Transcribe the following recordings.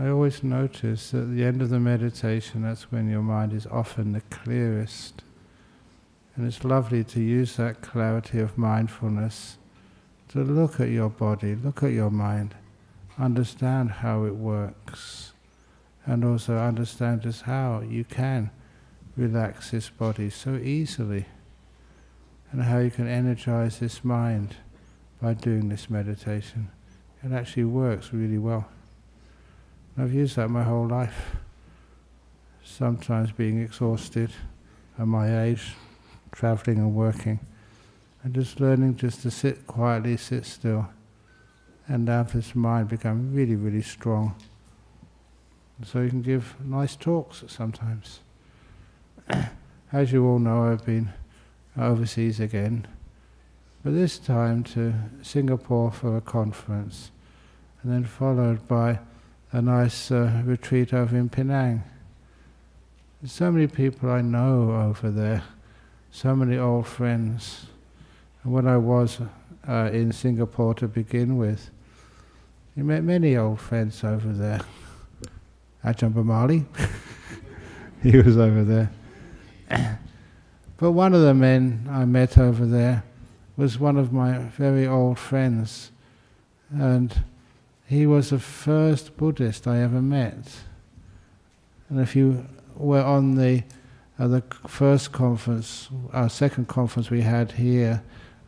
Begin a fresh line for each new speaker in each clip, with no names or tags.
I always notice at the end of the meditation, that's when your mind is often the clearest. And it's lovely to use that clarity of mindfulness to look at your body, look at your mind, understand how it works, and also understand just how you can relax this body so easily, and how you can energize this mind by doing this meditation. It actually works really well. I've used that my whole life. Sometimes being exhausted at my age, traveling and working, and just learning just to sit quietly, sit still, and have this mind become really, really strong. So you can give nice talks sometimes. As you all know, I've been overseas again, but this time to Singapore for a conference, and then followed by a nice uh, retreat over in Penang. There's so many people I know over there, so many old friends. And when I was uh, in Singapore to begin with, you met many old friends over there. Ajahn Brahmali, he was over there. but one of the men I met over there was one of my very old friends. And he was the first Buddhist I ever met. And if you were on the uh, the first conference, our second conference we had here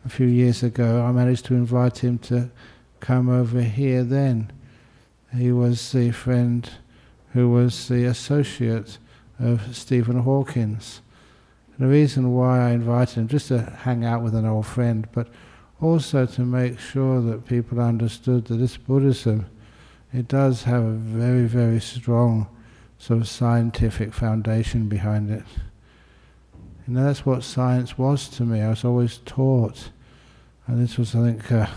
a few years ago, I managed to invite him to come over here then. He was the friend who was the associate of Stephen Hawking. And the reason why I invited him, just to hang out with an old friend, but also to make sure that people understood that this Buddhism, it does have a very, very strong sort of scientific foundation behind it. And that's what science was to me. I was always taught, and this was, I think, uh,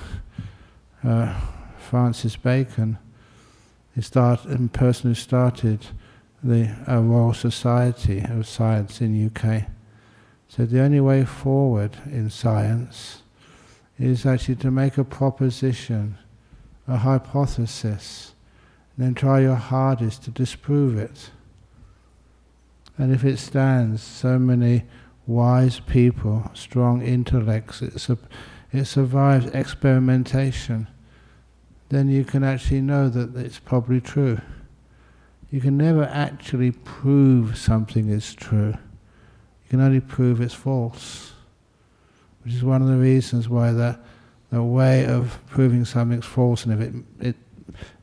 uh, Francis Bacon, the start, person who started the uh, Royal Society of Science in UK. So the only way forward in science is actually to make a proposition, a hypothesis, and then try your hardest to disprove it. And if it stands, so many wise people, strong intellects, it, su- it survives experimentation, then you can actually know that it's probably true. You can never actually prove something is true. You can only prove it's false which is one of the reasons why the, the way of proving something's false, and if it, it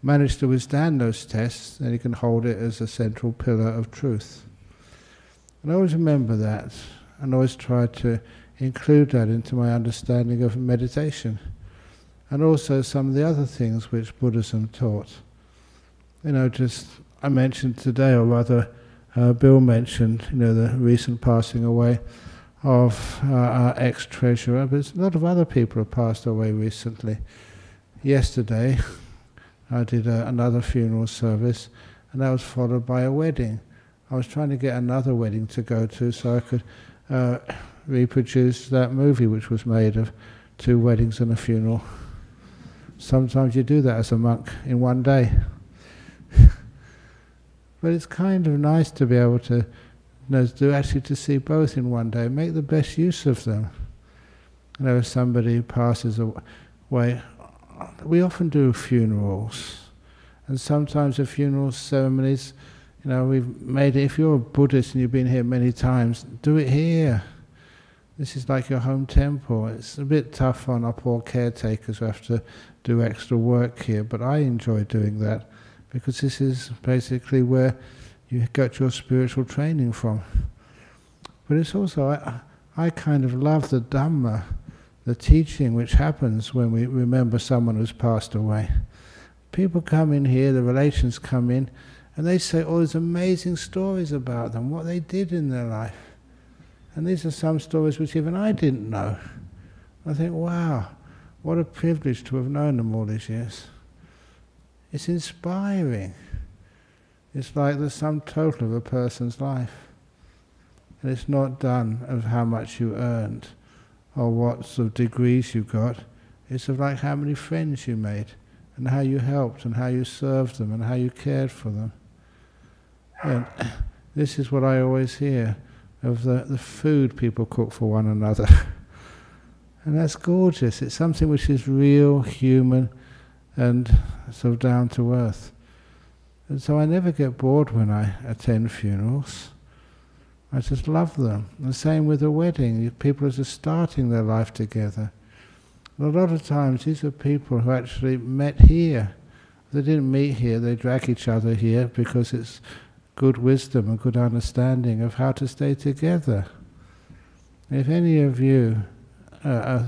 managed to withstand those tests, then you can hold it as a central pillar of truth. And I always remember that, and always try to include that into my understanding of meditation, and also some of the other things which Buddhism taught. You know, just I mentioned today, or rather, uh, Bill mentioned, you know, the recent passing away of uh, our ex-treasurer, but a lot of other people have passed away recently. Yesterday, I did a, another funeral service, and that was followed by a wedding. I was trying to get another wedding to go to so I could uh, reproduce that movie which was made of two weddings and a funeral. Sometimes you do that as a monk in one day. but it's kind of nice to be able to know, to actually to see both in one day, make the best use of them. You know, if somebody passes away, we often do funerals, and sometimes the funeral ceremonies, you know, we've made it. If you're a Buddhist and you've been here many times, do it here. This is like your home temple. It's a bit tough on our poor caretakers who have to do extra work here, but I enjoy doing that because this is basically where you got your spiritual training from. But it's also, I, I kind of love the Dhamma, the teaching which happens when we remember someone who's passed away. People come in here, the relations come in, and they say all these amazing stories about them, what they did in their life. And these are some stories which even I didn't know. I think, wow, what a privilege to have known them all these years. It's inspiring. It's like the sum total of a person's life. And it's not done of how much you earned or what sort of degrees you got. It's of like how many friends you made and how you helped and how you served them and how you cared for them. And this is what I always hear of the, the food people cook for one another. and that's gorgeous. It's something which is real, human, and sort of down to earth. And so I never get bored when I attend funerals. I just love them. The same with a wedding. People are just starting their life together. a lot of times these are people who actually met here. They didn't meet here, they drag each other here because it's good wisdom and good understanding of how to stay together. If any of you uh, are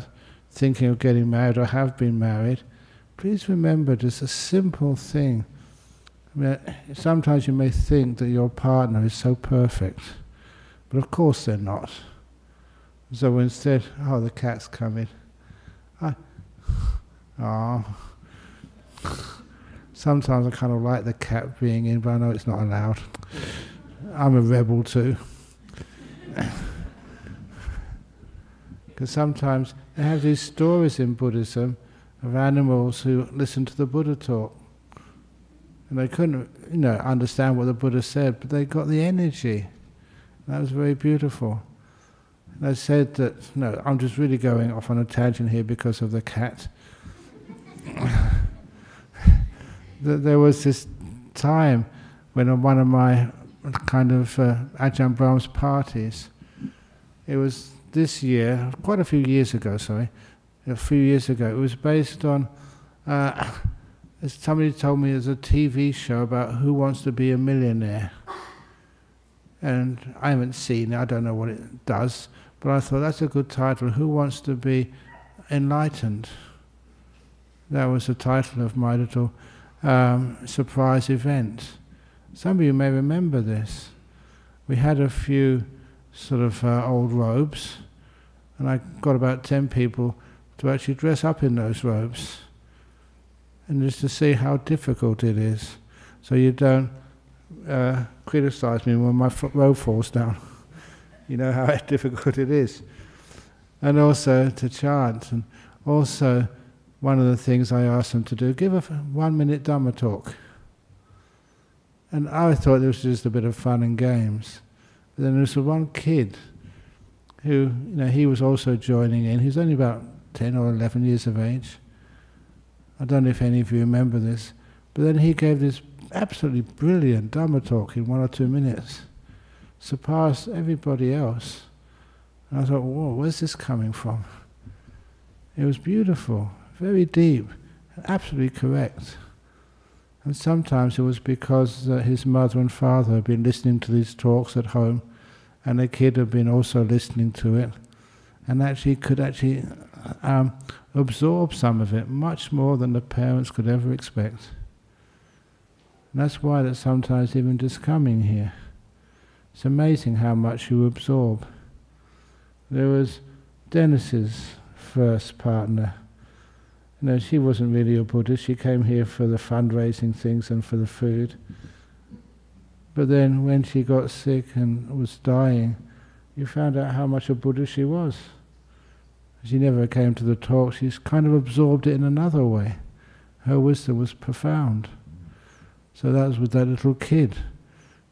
thinking of getting married or have been married, please remember just a simple thing. Sometimes you may think that your partner is so perfect, but of course they're not. So instead, oh, the cat's coming. I, oh. Sometimes I kind of like the cat being in, but I know it's not allowed. I'm a rebel too. Because sometimes they have these stories in Buddhism of animals who listen to the Buddha talk. And they couldn't, you know, understand what the Buddha said, but they got the energy. That was very beautiful. And I said that, no, I'm just really going off on a tangent here because of the cat. that there was this time when on one of my kind of uh, Ajahn Brahm's parties, it was this year, quite a few years ago, sorry, a few years ago, it was based on, uh, somebody told me there's a TV show about who wants to be a millionaire. And I haven't seen it, I don't know what it does, but I thought that's a good title, Who Wants to Be Enlightened? That was the title of my little um, surprise event. Some of you may remember this. We had a few sort of uh, old robes, and I got about 10 people to actually dress up in those robes, and just to see how difficult it is. So you don't uh, criticize me when my robe falls down. you know how difficult it is. And also to chant, and also one of the things I asked them to do, give a one minute Dhamma talk. And I thought it was just a bit of fun and games. But then there was one kid who, you know, he was also joining in. He's only about 10 or 11 years of age. I don't know if any of you remember this, but then he gave this absolutely brilliant Dhamma talk in one or two minutes, surpassed everybody else. And I thought, whoa, where's this coming from? It was beautiful very deep, absolutely correct. And sometimes it was because uh, his mother and father had been listening to these talks at home, and the kid had been also listening to it, and actually could actually um, absorb some of it much more than the parents could ever expect. And that's why that sometimes even just coming here, it's amazing how much you absorb. There was Dennis's first partner no, she wasn't really a Buddhist. She came here for the fundraising things and for the food. But then when she got sick and was dying, you found out how much a Buddhist she was. She never came to the talk. She's kind of absorbed it in another way. Her wisdom was profound. So that was with that little kid,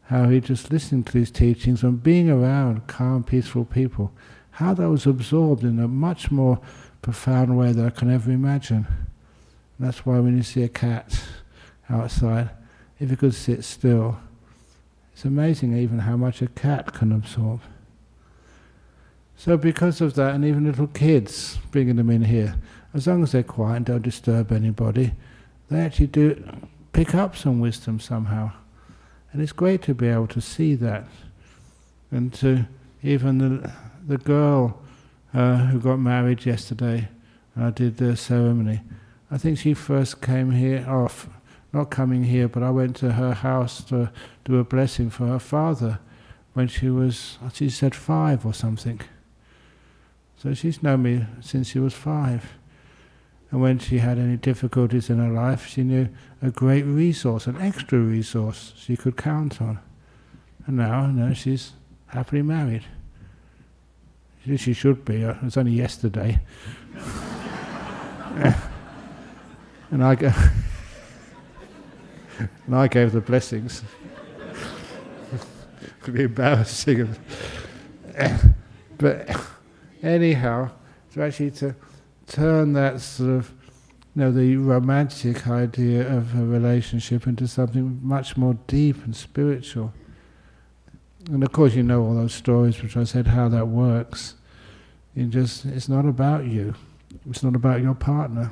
how he just listened to these teachings and being around calm, peaceful people, how that was absorbed in a much more profound way that I can ever imagine. And that's why when you see a cat outside, if you could sit still, it's amazing even how much a cat can absorb. So because of that, and even little kids, bringing them in here, as long as they're quiet and don't disturb anybody, they actually do pick up some wisdom somehow. And it's great to be able to see that. And to even the, the girl uh, who got married yesterday. And I did the ceremony. I think she first came here, off, not coming here, but I went to her house to do a blessing for her father when she was, she said five or something. So she's known me since she was five. And when she had any difficulties in her life, she knew a great resource, an extra resource she could count on. And now, you know, she's happily married. She should be. Uh, it was only yesterday. and I and I gave the blessings. it Could be embarrassing, but anyhow, to actually to turn that sort of you know, the romantic idea of a relationship into something much more deep and spiritual. And of course, you know all those stories which I said how that works. You just, it's not about you. It's not about your partner.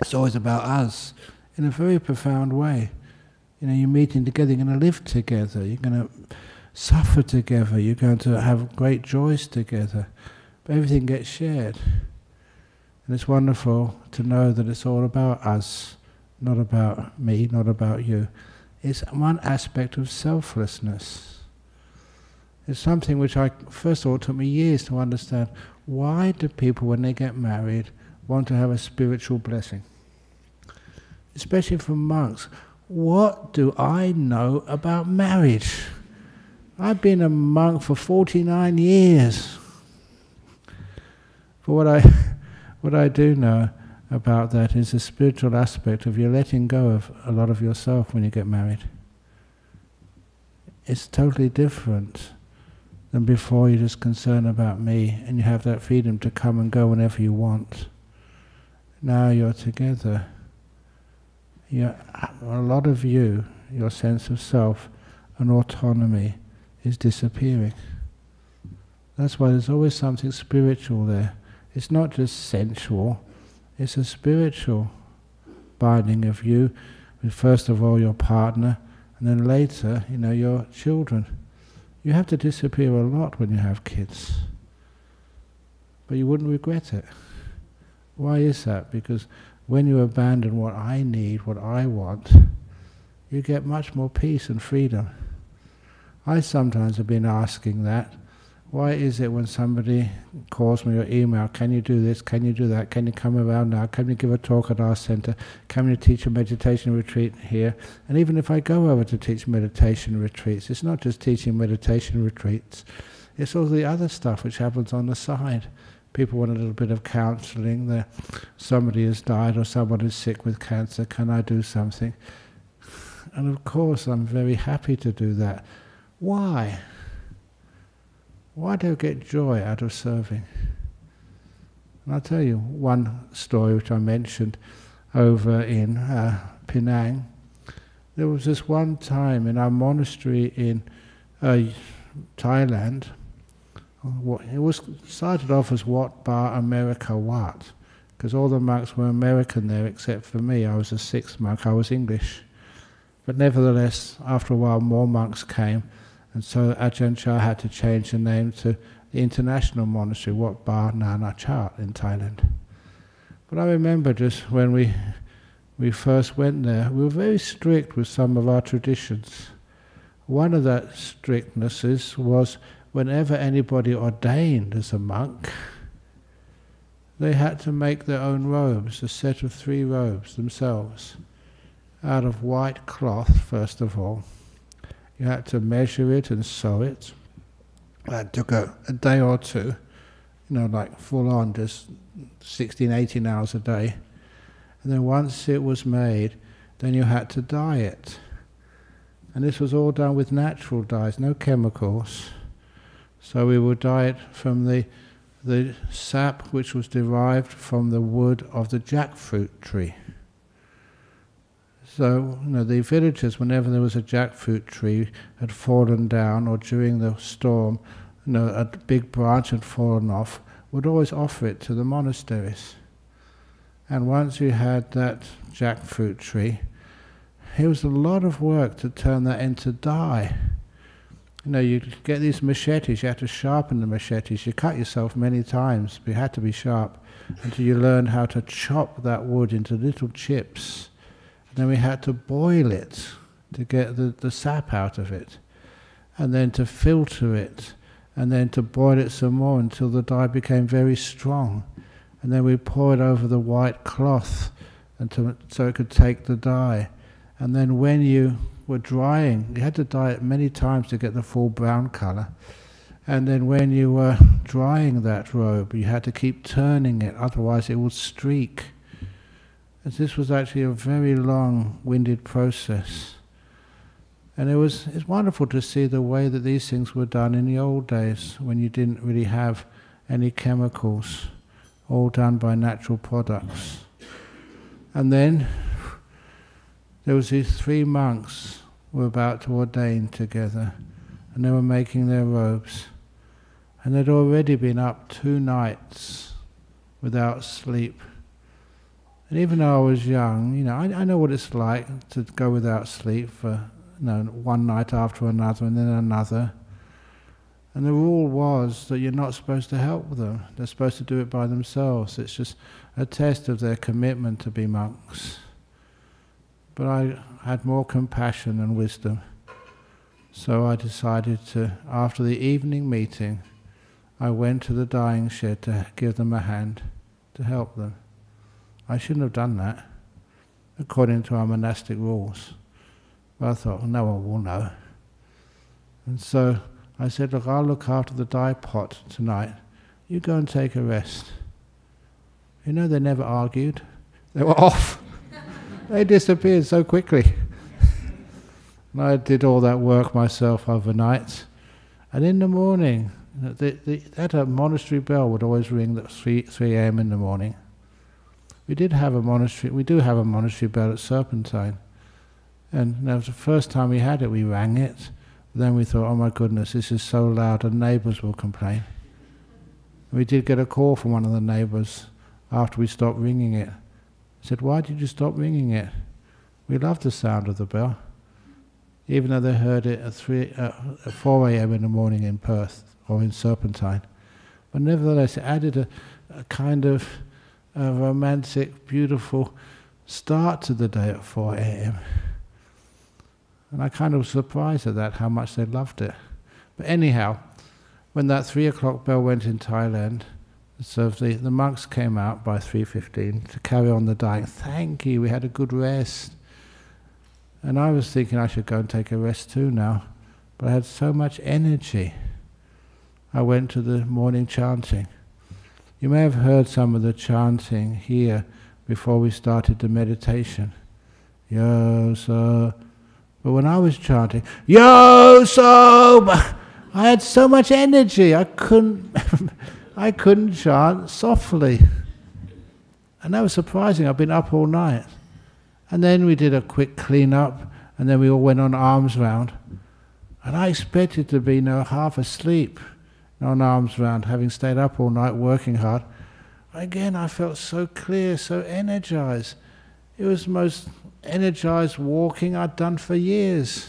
It's always about us in a very profound way. You know, you're meeting together, you're going to live together, you're going to suffer together, you're going to have great joys together. But everything gets shared. And it's wonderful to know that it's all about us, not about me, not about you. It's one aspect of selflessness. It's something which I, first of all, took me years to understand. Why do people, when they get married, want to have a spiritual blessing? Especially from monks. What do I know about marriage? I've been a monk for 49 years. But what I what I do know about that is the spiritual aspect of you letting go of a lot of yourself when you get married. It's totally different than before you're just concerned about me and you have that freedom to come and go whenever you want. Now you're together. You're, a lot of you, your sense of self and autonomy is disappearing. That's why there's always something spiritual there it's not just sensual, it's a spiritual binding of you with first of all your partner and then later, you know, your children. You have to disappear a lot when you have kids. But you wouldn't regret it. Why is that? Because when you abandon what I need, what I want, you get much more peace and freedom. I sometimes have been asking that why is it when somebody calls me or email, can you do this, can you do that, can you come around now, can you give a talk at our center, can you teach a meditation retreat here? And even if I go over to teach meditation retreats, it's not just teaching meditation retreats, it's all the other stuff which happens on the side. People want a little bit of counseling, that somebody has died or someone is sick with cancer, can I do something? And of course I'm very happy to do that. Why? Why do I get joy out of serving? And I'll tell you one story which I mentioned over in uh, Penang. There was this one time in our monastery in uh, Thailand. It was started off as Wat Pah America Wat, because all the monks were American there except for me. I was a sixth monk. I was English. But nevertheless, after a while, more monks came and so Ajahn Chah had to change the name to the International Monastery, Wat Pah Nanachat in Thailand. But I remember just when we, we first went there, we were very strict with some of our traditions. One of that strictnesses was whenever anybody ordained as a monk, they had to make their own robes, a set of three robes themselves, out of white cloth, first of all you had to measure it and sew it. That took a, a day or two, you know, like full on, just 16, 18 hours a day. And then once it was made, then you had to dye it. And this was all done with natural dyes, no chemicals. So we would dye it from the, the sap which was derived from the wood of the jackfruit tree. So, you know, the villagers, whenever there was a jackfruit tree had fallen down, or during the storm, you know, a big branch had fallen off, would always offer it to the monasteries. And once you had that jackfruit tree, it was a lot of work to turn that into dye. You know, you get these machetes, you have to sharpen the machetes. You cut yourself many times, but you had to be sharp until you learned how to chop that wood into little chips then we had to boil it to get the, the sap out of it, and then to filter it, and then to boil it some more until the dye became very strong. And then we pour it over the white cloth until, so it could take the dye. And then when you were drying, you had to dye it many times to get the full brown color. And then when you were drying that robe, you had to keep turning it, otherwise it would streak this was actually a very long-winded process. And it was it's wonderful to see the way that these things were done in the old days when you didn't really have any chemicals, all done by natural products. And then there was these three monks who were about to ordain together, and they were making their robes. And they'd already been up two nights without sleep. And even though I was young, you know, I, I know what it's like to go without sleep for you know, one night after another and then another. And the rule was that you're not supposed to help them. They're supposed to do it by themselves. It's just a test of their commitment to be monks. But I had more compassion and wisdom. So I decided to, after the evening meeting, I went to the dyeing shed to give them a hand, to help them. I shouldn't have done that, according to our monastic rules. But I thought, well, no one will know. And so I said, look, I'll look after the dye pot tonight. You go and take a rest. You know, they never argued. They were off. they disappeared so quickly. and I did all that work myself overnight. And in the morning, the, the, that monastery bell would always ring at 3, 3 a.m. in the morning. We did have a monastery, we do have a monastery bell at Serpentine. And that was the first time we had it, we rang it. Then we thought, oh my goodness, this is so loud, and neighbours will complain. We did get a call from one of the neighbours after we stopped ringing it. He said, why did you stop ringing it? We love the sound of the bell. Even though they heard it at, three, uh, at 4 a.m. in the morning in Perth or in Serpentine. But nevertheless, it added a, a kind of a romantic, beautiful start to the day at 4 a.m. And I kind of was surprised at that, how much they loved it. But anyhow, when that three o'clock bell went in Thailand, so the, the monks came out by 3.15 to carry on the dyeing. Thank you, we had a good rest. And I was thinking I should go and take a rest too now. But I had so much energy. I went to the morning chanting. You may have heard some of the chanting here before we started the meditation. Yo, so but when I was chanting, yo, so I had so much energy, I couldn't, I couldn't chant softly. And that was surprising. I've been up all night. And then we did a quick clean up, and then we all went on alms round. And I expected to be you know, half asleep on alms round, having stayed up all night working hard. Again, I felt so clear, so energized. It was the most energized walking I'd done for years.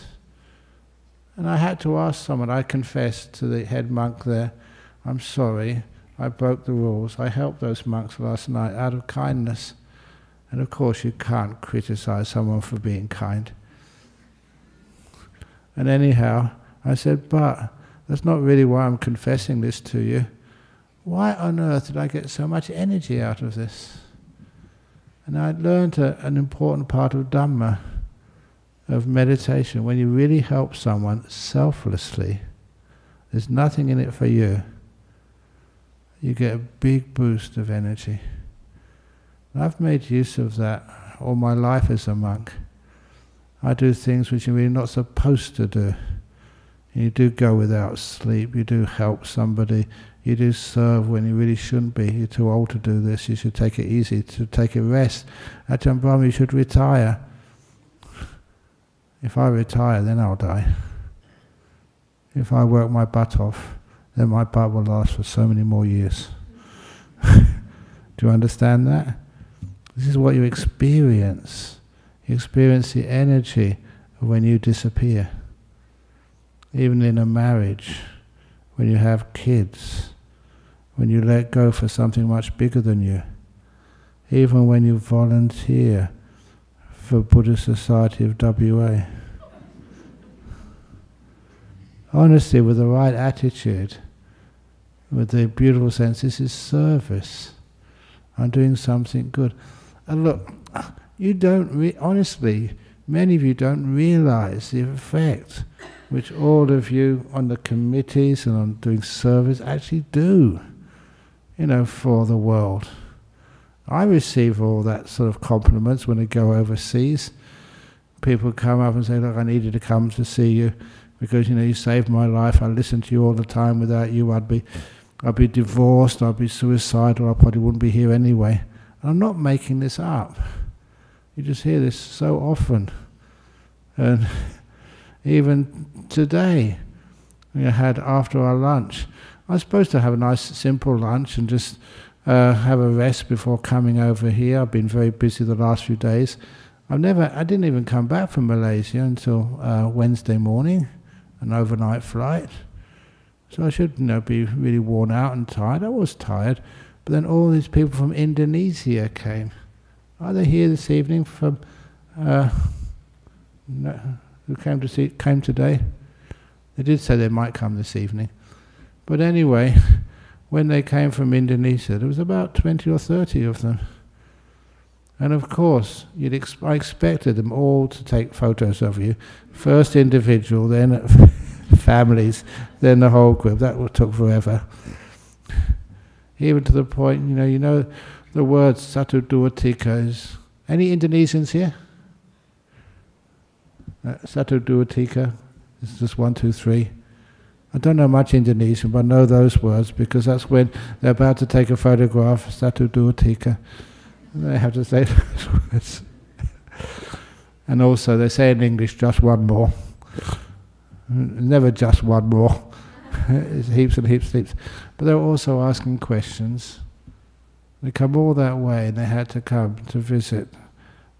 And I had to ask someone, I confessed to the head monk there, I'm sorry, I broke the rules. I helped those monks last night out of kindness. And of course, you can't criticize someone for being kind. And anyhow, I said, but that's not really why I'm confessing this to you. Why on earth did I get so much energy out of this? And I'd learned a, an important part of Dhamma, of meditation. When you really help someone selflessly, there's nothing in it for you. You get a big boost of energy. And I've made use of that all my life as a monk. I do things which you're really not supposed to do. You do go without sleep, you do help somebody, you do serve when you really shouldn't be. You're too old to do this. You should take it easy, to take a rest. Ajahn Brahm, you should retire. If I retire, then I'll die. If I work my butt off, then my butt will last for so many more years. do you understand that? This is what you experience. You experience the energy when you disappear. Even in a marriage, when you have kids, when you let go for something much bigger than you, even when you volunteer for Buddhist Society of WA. Honestly, with the right attitude, with the beautiful sense, this is service. I'm doing something good. And look, you don't, re- honestly, many of you don't realize the effect which all of you on the committees and on doing service actually do you know, for the world. I receive all that sort of compliments when I go overseas. People come up and say, "Look, I needed to come to see you because you know you saved my life. I listened to you all the time. Without you, I'd be, I'd be divorced. I'd be suicidal. I probably wouldn't be here anyway." And I'm not making this up. You just hear this so often, and even today, we had after our lunch. I was supposed to have a nice, simple lunch and just uh, have a rest before coming over here. I've been very busy the last few days. I've never, I didn't even come back from Malaysia until uh, Wednesday morning, an overnight flight. So I should, you know, be really worn out and tired. I was tired, but then all these people from Indonesia came. Are they here this evening from? Uh, no, who came to see came today? They did say they might come this evening, but anyway. when they came from Indonesia, there was about 20 or 30 of them. And of course, ex I expected them all to take photos of you. First individual, then families, then the whole group. That took forever. Even to the point, you know, you know the word satu dua tiga is. Any Indonesians here? Uh, satu dua tiga. It's just one, two, three. I don't know much Indonesian, but I know those words because that's when they're about to take a photograph, satu dua tiga. They have to say those words. and also they say in English just one more. Never just one more. it's heaps and heaps and heaps. But they were also asking questions. They come all that way and they had to come to visit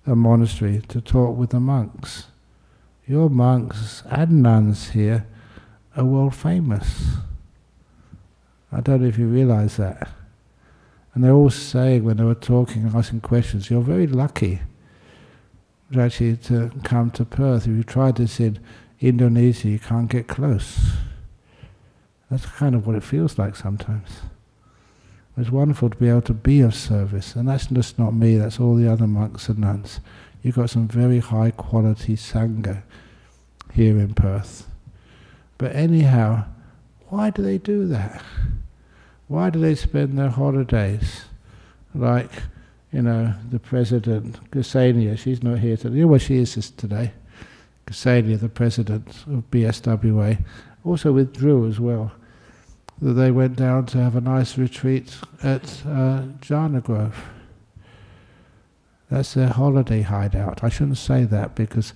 the monastery to talk with the monks. Your monks and nuns here are world famous. I don't know if you realize that. And they're all saying when they were talking, asking questions, you're very lucky actually to come to Perth. If you tried this in Indonesia, you can't get close. That's kind of what it feels like sometimes. It's wonderful to be able to be of service, and that's just not me, that's all the other monks and nuns. You've got some very high quality Sangha here in Perth. But anyhow, why do they do that? Why do they spend their holidays like, you know, the president, Ksenia, she's not here today. Well, she is today. Ksenia, the president of BSWA, also withdrew as well. That they went down to have a nice retreat at uh, Jhana Grove. That's their holiday hideout. I shouldn't say that because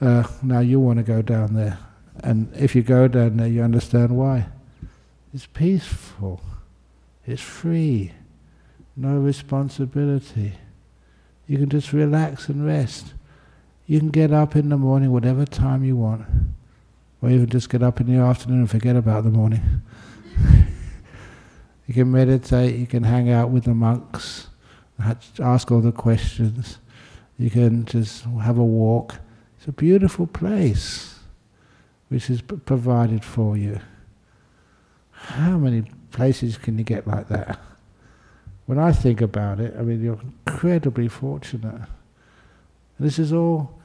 uh, now you want to go down there. And if you go down there, you understand why. It's peaceful. It's free. No responsibility. You can just relax and rest. You can get up in the morning whatever time you want. Or even just get up in the afternoon and forget about the morning. you can meditate, you can hang out with the monks, ask all the questions. You can just have a walk. It's a beautiful place which is provided for you. How many places can you get like that? When I think about it, I mean, you're incredibly fortunate. This is all.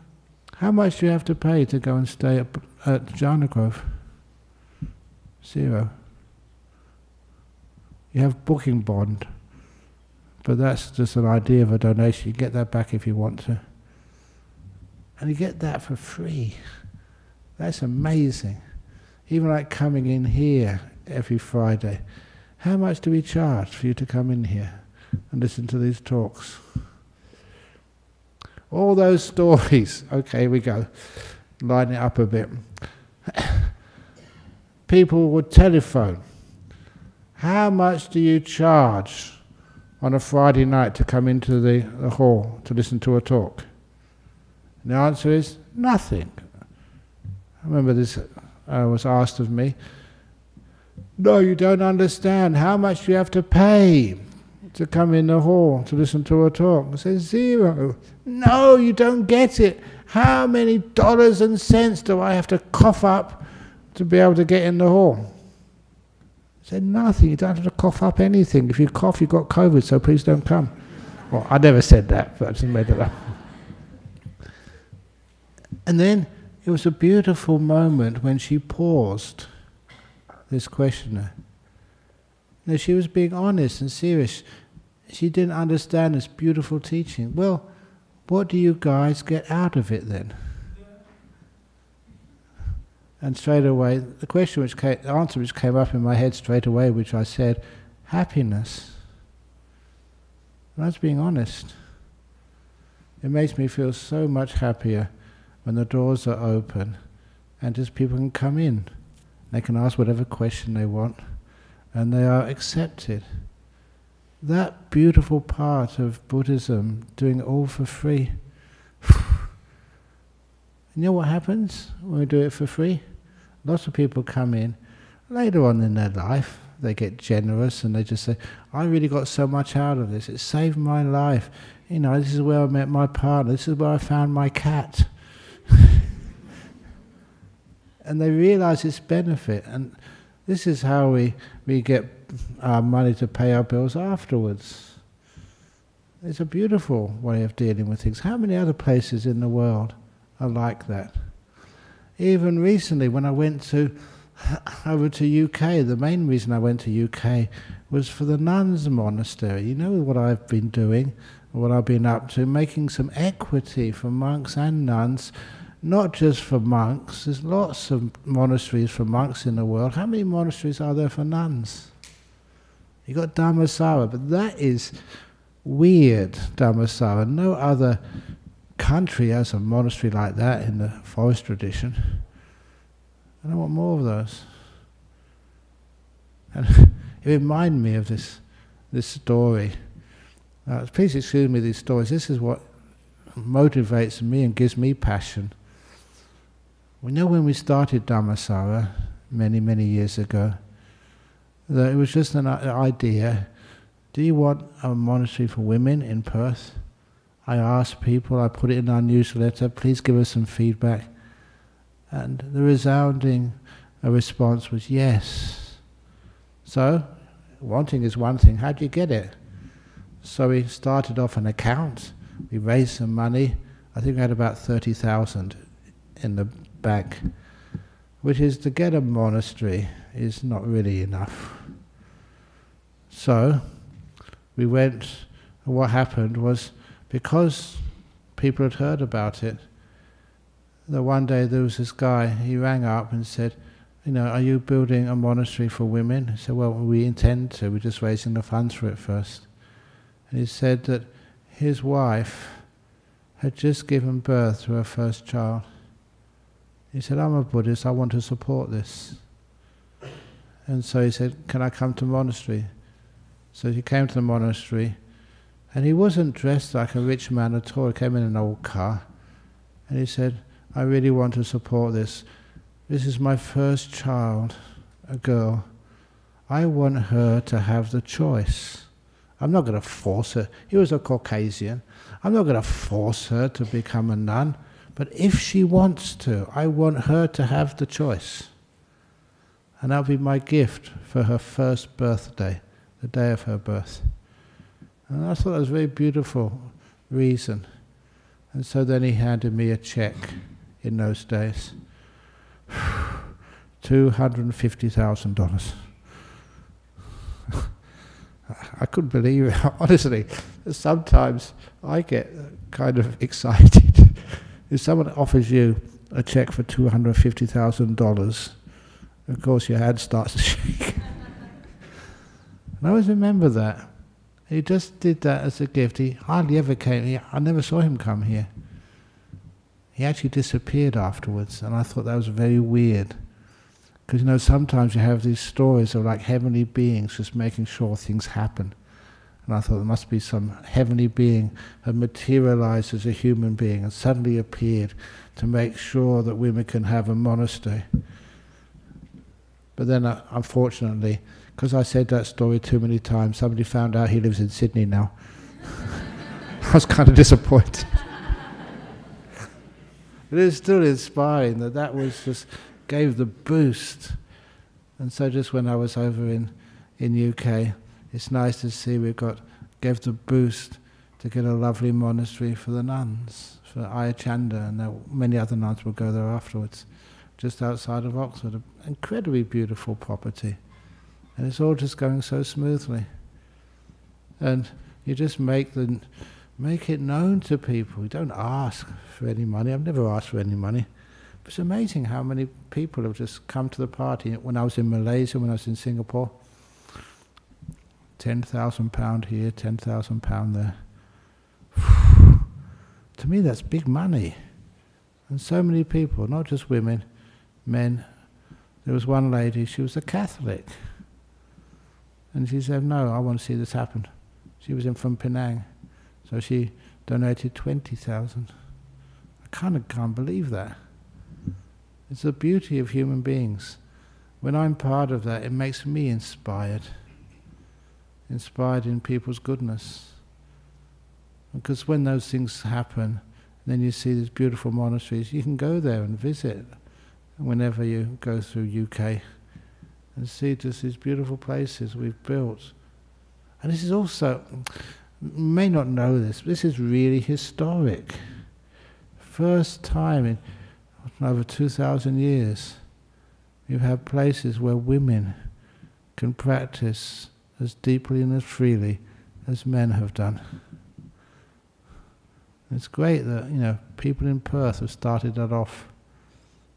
How much do you have to pay to go and stay at, at Grove? Zero. You have booking bond, but that's just an idea of a donation. You get that back if you want to. And you get that for free. That's amazing. Even like coming in here every Friday. How much do we charge for you to come in here and listen to these talks? All those stories. Okay, we go. Line it up a bit. People would telephone. How much do you charge on a Friday night to come into the, the hall to listen to a talk? And the answer is nothing. I remember this uh, was asked of me. No, you don't understand. How much you have to pay to come in the hall to listen to a talk? I said, zero. No, you don't get it. How many dollars and cents do I have to cough up to be able to get in the hall? Said, nothing. You don't have to cough up anything. If you cough, you've got COVID, so please don't come. Well, I never said that, but I just made it up. And then it was a beautiful moment when she paused, this questioner. Now, she was being honest and serious. she didn't understand this beautiful teaching. Well, what do you guys get out of it then? And straight away, the question which came, the answer which came up in my head straight away, which I said, happiness. And I was being honest. It makes me feel so much happier when the doors are open and just people can come in. They can ask whatever question they want and they are accepted. That beautiful part of Buddhism, doing all for free. You know what happens when we do it for free? Lots of people come in later on in their life, they get generous and they just say, I really got so much out of this. It saved my life. You know, this is where I met my partner. This is where I found my cat. and they realize its benefit. And this is how we, we get our money to pay our bills afterwards. It's a beautiful way of dealing with things. How many other places in the world are like that? Even recently, when I went to over to UK, the main reason I went to UK was for the nuns monastery. You know what I've been doing, what I've been up to, making some equity for monks and nuns, not just for monks. There's lots of monasteries for monks in the world. How many monasteries are there for nuns? You got Dhammasara, but that is weird, Dhammasara. No other country has a monastery like that in the forest tradition. And I want more of those. And it reminded me of this, this story. Uh, please excuse me these stories. This is what motivates me and gives me passion. We know when we started Dhammasara many, many years ago, that it was just an idea. Do you want a monastery for women in Perth? I asked people, I put it in our newsletter, please give us some feedback. And the resounding response was yes. So, wanting is one thing, how do you get it? So we started off an account, we raised some money, I think we had about 30,000 in the bank, which is to get a monastery is not really enough. So we went, and what happened was because people had heard about it, that one day there was this guy, he rang up and said, you know, are you building a monastery for women? He said, well, we intend to, we're just raising the funds for it first. And he said that his wife had just given birth to her first child. He said, I'm a Buddhist, I want to support this. And so he said, Can I come to the monastery? So he came to the monastery, and he wasn't dressed like a rich man at all. He came in an old car, and he said, I really want to support this. This is my first child, a girl. I want her to have the choice. I'm not going to force her. He was a Caucasian. I'm not going to force her to become a nun. But if she wants to, I want her to have the choice. And that'll be my gift for her first birthday, the day of her birth. And I thought that was a very beautiful reason. And so then he handed me a check in those days $250,000. I couldn't believe it. Honestly, sometimes I get kind of excited. if someone offers you a check for $250,000, of course your hand starts to shake. and I always remember that. He just did that as a gift. He hardly ever came here. I never saw him come here. He actually disappeared afterwards, and I thought that was very weird. Because, you know, sometimes you have these stories of like heavenly beings just making sure things happen. And I thought there must be some heavenly being who materialized as a human being and suddenly appeared to make sure that women can have a monastery. But then, uh, unfortunately, because I said that story too many times, somebody found out he lives in Sydney now. I was kind of disappointed. but it's still inspiring that that was just gave the boost. And so just when I was over in, in UK, it's nice to see we've got, gave the boost to get a lovely monastery for the nuns, for Ayya Chanda, and many other nuns will go there afterwards, just outside of Oxford. An incredibly beautiful property. And it's all just going so smoothly. And You just make the make it known to people. You don't ask for any money. I've never asked for any money. It's amazing how many people have just come to the party. When I was in Malaysia, when I was in Singapore, ten thousand pound here, ten thousand pound there. to me, that's big money. And so many people, not just women, men. There was one lady, she was a Catholic. And she said, No, I want to see this happen. She was in from Penang. So she donated 20,000. I kind of can't believe that. It's the beauty of human beings. When I'm part of that, it makes me inspired. Inspired in people's goodness. Because when those things happen, then you see these beautiful monasteries, you can go there and visit whenever you go through UK and see just these beautiful places we've built. And this is also, may not know this, but this is really historic. First time in over 2,000 years, you have places where women can practice as deeply and as freely as men have done. It's great that you know people in Perth have started that off,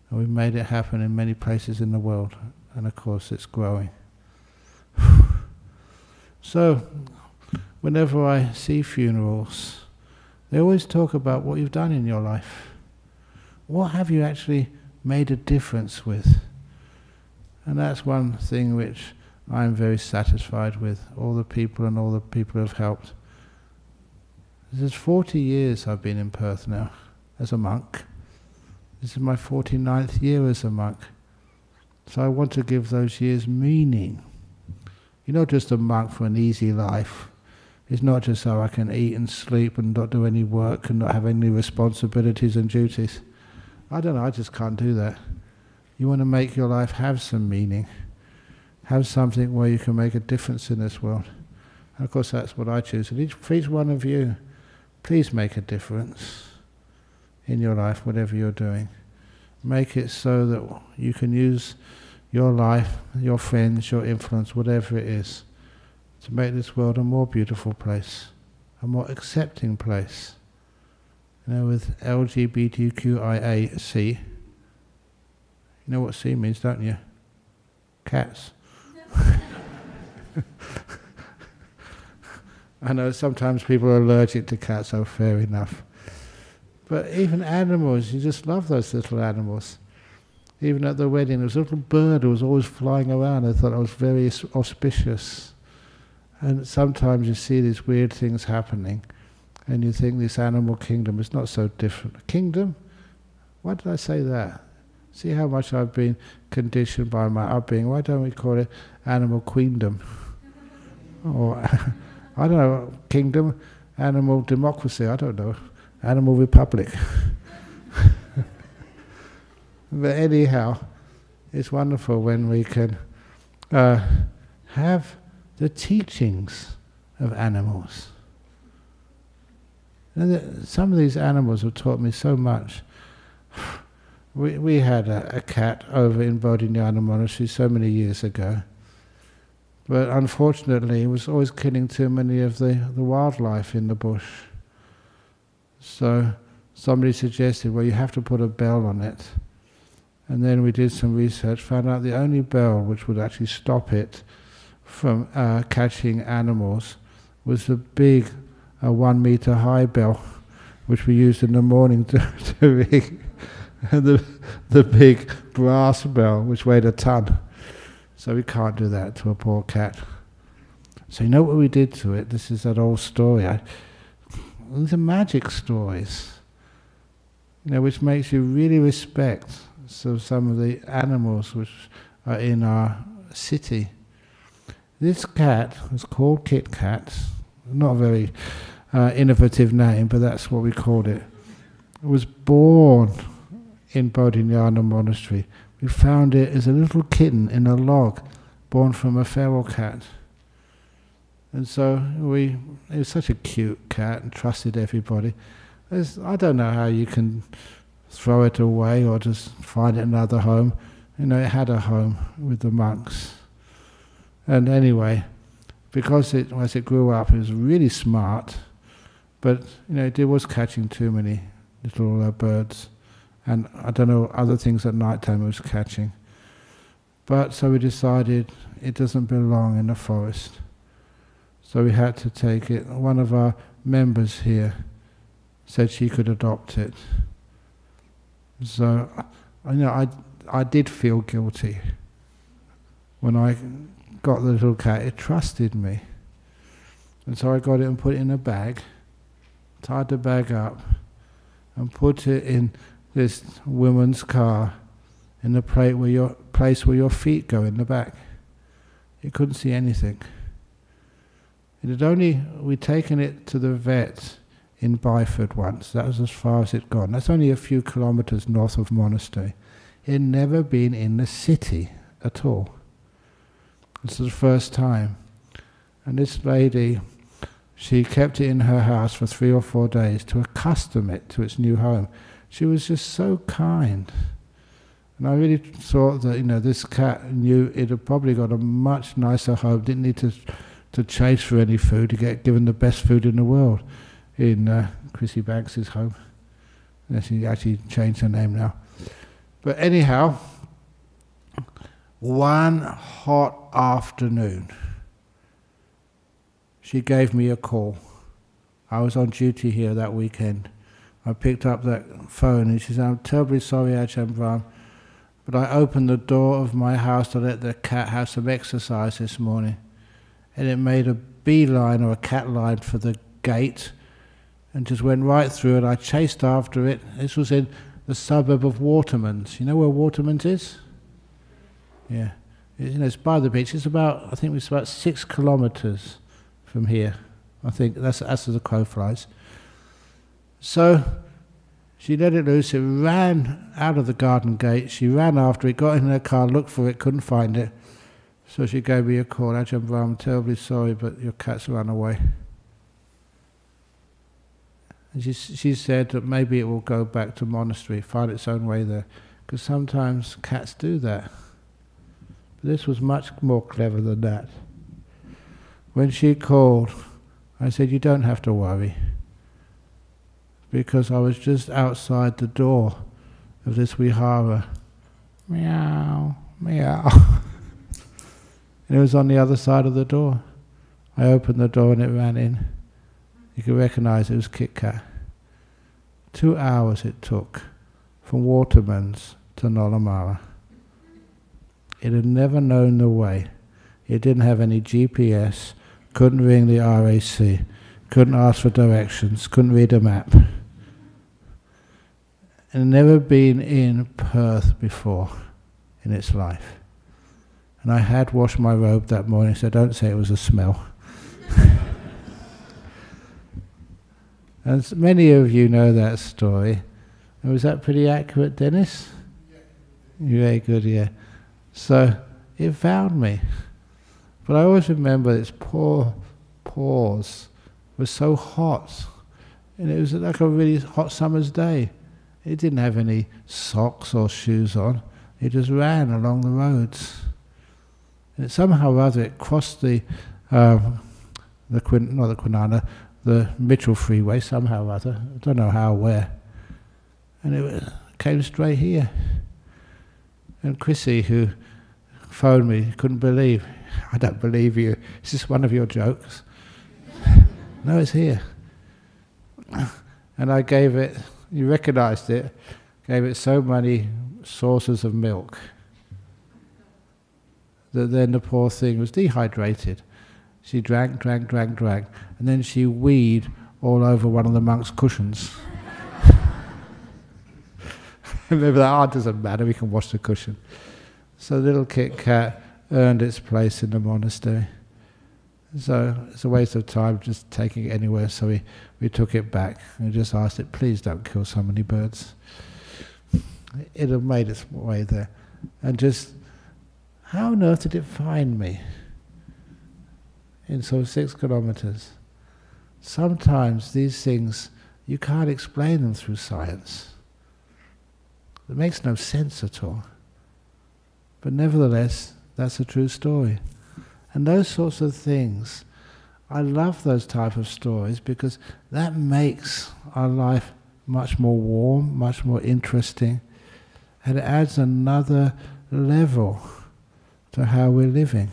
and we've made it happen in many places in the world, and of course it's growing. so, whenever I see funerals, they always talk about what you've done in your life. What have you actually made a difference with? And that's one thing which I'm very satisfied with. All the people and all the people who have helped. This is 40 years I've been in Perth now as a monk. This is my 49th year as a monk. So I want to give those years meaning. You're not just a monk for an easy life. It's not just so I can eat and sleep and not do any work and not have any responsibilities and duties. I don't know, I just can't do that. You want to make your life have some meaning, have something where you can make a difference in this world. And of course, that's what I choose. And each, for each one of you, Please make a difference in your life, whatever you're doing. Make it so that you can use your life, your friends, your influence, whatever it is, to make this world a more beautiful place, a more accepting place. You know, with LGBTQIAC, you know what C means, don't you? Cats. I know sometimes people are allergic to cats, so fair enough. But even animals, you just love those little animals. Even at the wedding, there was a little bird who was always flying around. I thought it was very auspicious. And sometimes you see these weird things happening, and you think this animal kingdom is not so different. Kingdom? Why did I say that? See how much I've been conditioned by my upbringing. Why don't we call it animal queendom? or I don't know, kingdom, animal democracy, I don't know, animal republic. but anyhow, it's wonderful when we can uh, have the teachings of animals. And some of these animals have taught me so much. We, we had a, a cat over in Bodhinyana Monastery so many years ago but unfortunately, it was always killing too many of the, the wildlife in the bush. So somebody suggested, well, you have to put a bell on it. And then we did some research, found out the only bell which would actually stop it from uh, catching animals was the big uh, one meter high bell, which we used in the morning to, to ring, and the, the big brass bell, which weighed a ton. So we can't do that to a poor cat. So you know what we did to it? This is that old story. I, these are magic stories, you know, which makes you really respect so some of the animals which are in our city. This cat was called Kit Kat. Not a very uh, innovative name, but that's what we called it. It was born in Bodhinyana Monastery we found it as a little kitten in a log, born from a feral cat. And so we, it was such a cute cat and trusted everybody. I don't know how you can throw it away or just find another home. You know, it had a home with the monks. And anyway, because it, as it grew up, it was really smart, but you know, it was catching too many little uh, birds, and I don't know other things at night time it was catching. But so we decided it doesn't belong in the forest. So we had to take it. One of our members here said she could adopt it. So, you know, I, I did feel guilty when I got the little cat. It trusted me. And so I got it and put it in a bag, tied the bag up, and put it in this woman's car in the place where your, place where your feet go in the back. It couldn't see anything. It had only, we'd taken it to the vet in Byford once. That was as far as it'd gone. That's only a few kilometres north of Monastery. It had never been in the city at all. This was the first time. And this lady, she kept it in her house for three or four days to accustom it to its new home. She was just so kind. And I really thought that, you know, this cat knew it had probably got a much nicer home, didn't need to, to chase for any food, to get given the best food in the world in uh, Chrissy Banks's home. And she actually changed her name now. But anyhow, one hot afternoon, she gave me a call. I was on duty here that weekend. I picked up that phone and she said, I'm terribly sorry, Ajahn Brahm, but I opened the door of my house to let the cat have some exercise this morning. And it made a beeline or a cat line for the gate and just went right through it. I chased after it. This was in the suburb of Watermans. You know where Watermans is? Yeah. You know, it's by the beach. It's about, I think it's about six kilometres from here. I think that's, that's as the crow flies. So she let it loose. It ran out of the garden gate. She ran after it, got in her car, looked for it, couldn't find it. So she gave me a call. Ajahn I'm terribly sorry, but your cat's run away. And she, she said that maybe it will go back to monastery, find its own way there. Because sometimes cats do that. But this was much more clever than that. When she called, I said, You don't have to worry. Because I was just outside the door of this vihara. Meow, meow. and it was on the other side of the door. I opened the door and it ran in. You could recognize it was Kit Kat. Two hours it took from Watermans to Nollamara. It had never known the way. It didn't have any GPS, couldn't ring the RAC, couldn't ask for directions, couldn't read a map. And never been in Perth before in its life. And I had washed my robe that morning, so don't say it was a smell. As many of you know that story. Was that pretty accurate, Dennis? Yeah. Very good, yeah. So it found me. But I always remember its poor paws were so hot. And it was like a really hot summer's day. It didn't have any socks or shoes on. It just ran along the roads. And somehow or other it crossed the, um, the Quin, not the Kwinana, the Mitchell Freeway somehow or other. I don't know how, where. And it came straight here. And Chrissy, who phoned me, couldn't believe. I don't believe you. Is this one of your jokes? no, it's here. And I gave it, you recognized it, gave it so many sources of milk that then the poor thing was dehydrated. She drank, drank, drank, drank, and then she weed all over one of the monk's cushions. Remember that, oh, doesn't matter, we can wash the cushion. So little Kit Kat earned its place in the monastery. So it's a waste of time just taking it anywhere, so we, we took it back and just asked it, please don't kill so many birds. It had made its way there. And just, how on earth did it find me? In so six kilometers. Sometimes these things, you can't explain them through science. It makes no sense at all. But nevertheless, that's a true story. And those sorts of things, I love those type of stories because that makes our life much more warm, much more interesting, and it adds another level to how we're living.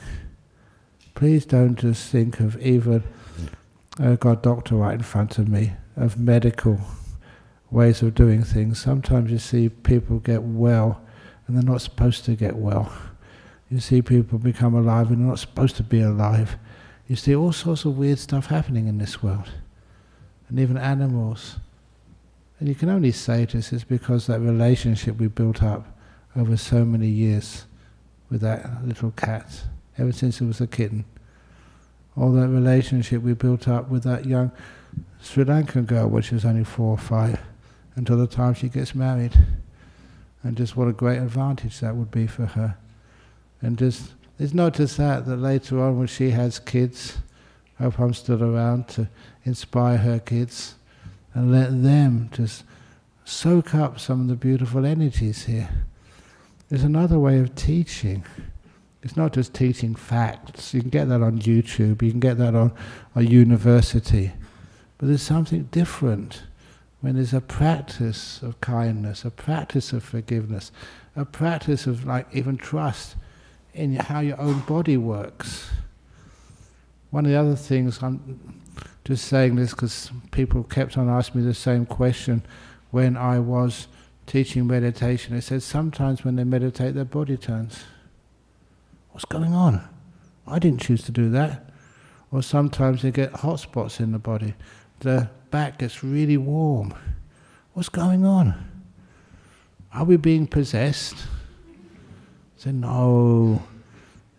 Please don't just think of even, uh, got a doctor right in front of me, of medical ways of doing things. Sometimes you see people get well and they're not supposed to get well. You see people become alive and they're not supposed to be alive. You see all sorts of weird stuff happening in this world. And even animals. And you can only say this is because that relationship we built up over so many years with that little cat, ever since it was a kitten. All that relationship we built up with that young Sri Lankan girl, which is only four or five, until the time she gets married. And just what a great advantage that would be for her. And just, it's not just that, that later on when she has kids, I hope I'm still around to inspire her kids and let them just soak up some of the beautiful energies here. There's another way of teaching. It's not just teaching facts. You can get that on YouTube, you can get that on a university. But there's something different when there's a practice of kindness, a practice of forgiveness, a practice of like even trust in how your own body works. One of the other things, I'm just saying this because people kept on asking me the same question when I was teaching meditation. They said sometimes when they meditate, their body turns. What's going on? I didn't choose to do that. Or sometimes they get hot spots in the body. The back gets really warm. What's going on? Are we being possessed? I said, no,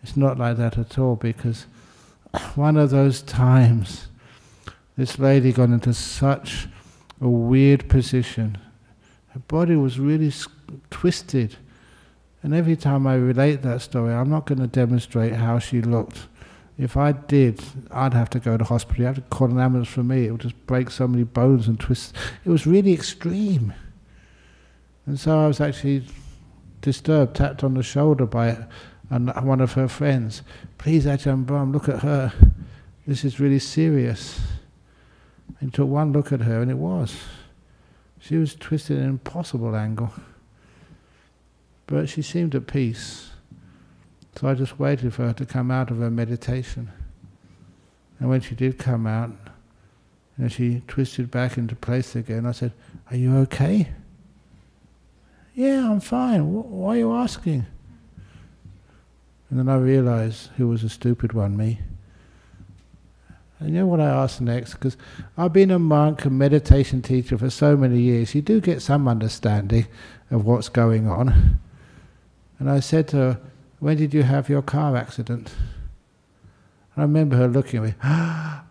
it's not like that at all because one of those times this lady got into such a weird position her body was really twisted. And every time I relate that story, I'm not going to demonstrate how she looked. If I did, I'd have to go to hospital. You have to call an ambulance for me. It would just break so many bones and twist. It was really extreme. And so I was actually disturbed, tapped on the shoulder by one of her friends. Please, Ajahn Brahm, look at her. This is really serious. And took one look at her, and it was. She was twisted at an impossible angle. But she seemed at peace. So I just waited for her to come out of her meditation. And when she did come out, and she twisted back into place again, I said, Are you okay? Yeah, I'm fine. Why are you asking? And then I realized who was a stupid one, me. And you know what I asked next? Because I've been a monk and meditation teacher for so many years, you do get some understanding of what's going on. And I said to her, When did you have your car accident? And I remember her looking at me, ah,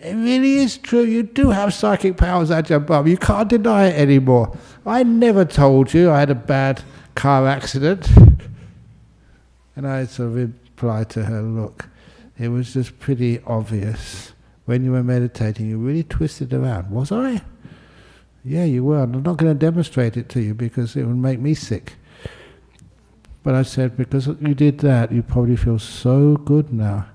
It really is true, you do have psychic powers Ajahn Brahm. You can't deny it anymore. I never told you I had a bad car accident. And I sort of replied to her, Look, it was just pretty obvious. When you were meditating, you really twisted around. Was I? Yeah, you were. I'm not going to demonstrate it to you because it would make me sick. But I said, because you did that, you probably feel so good now.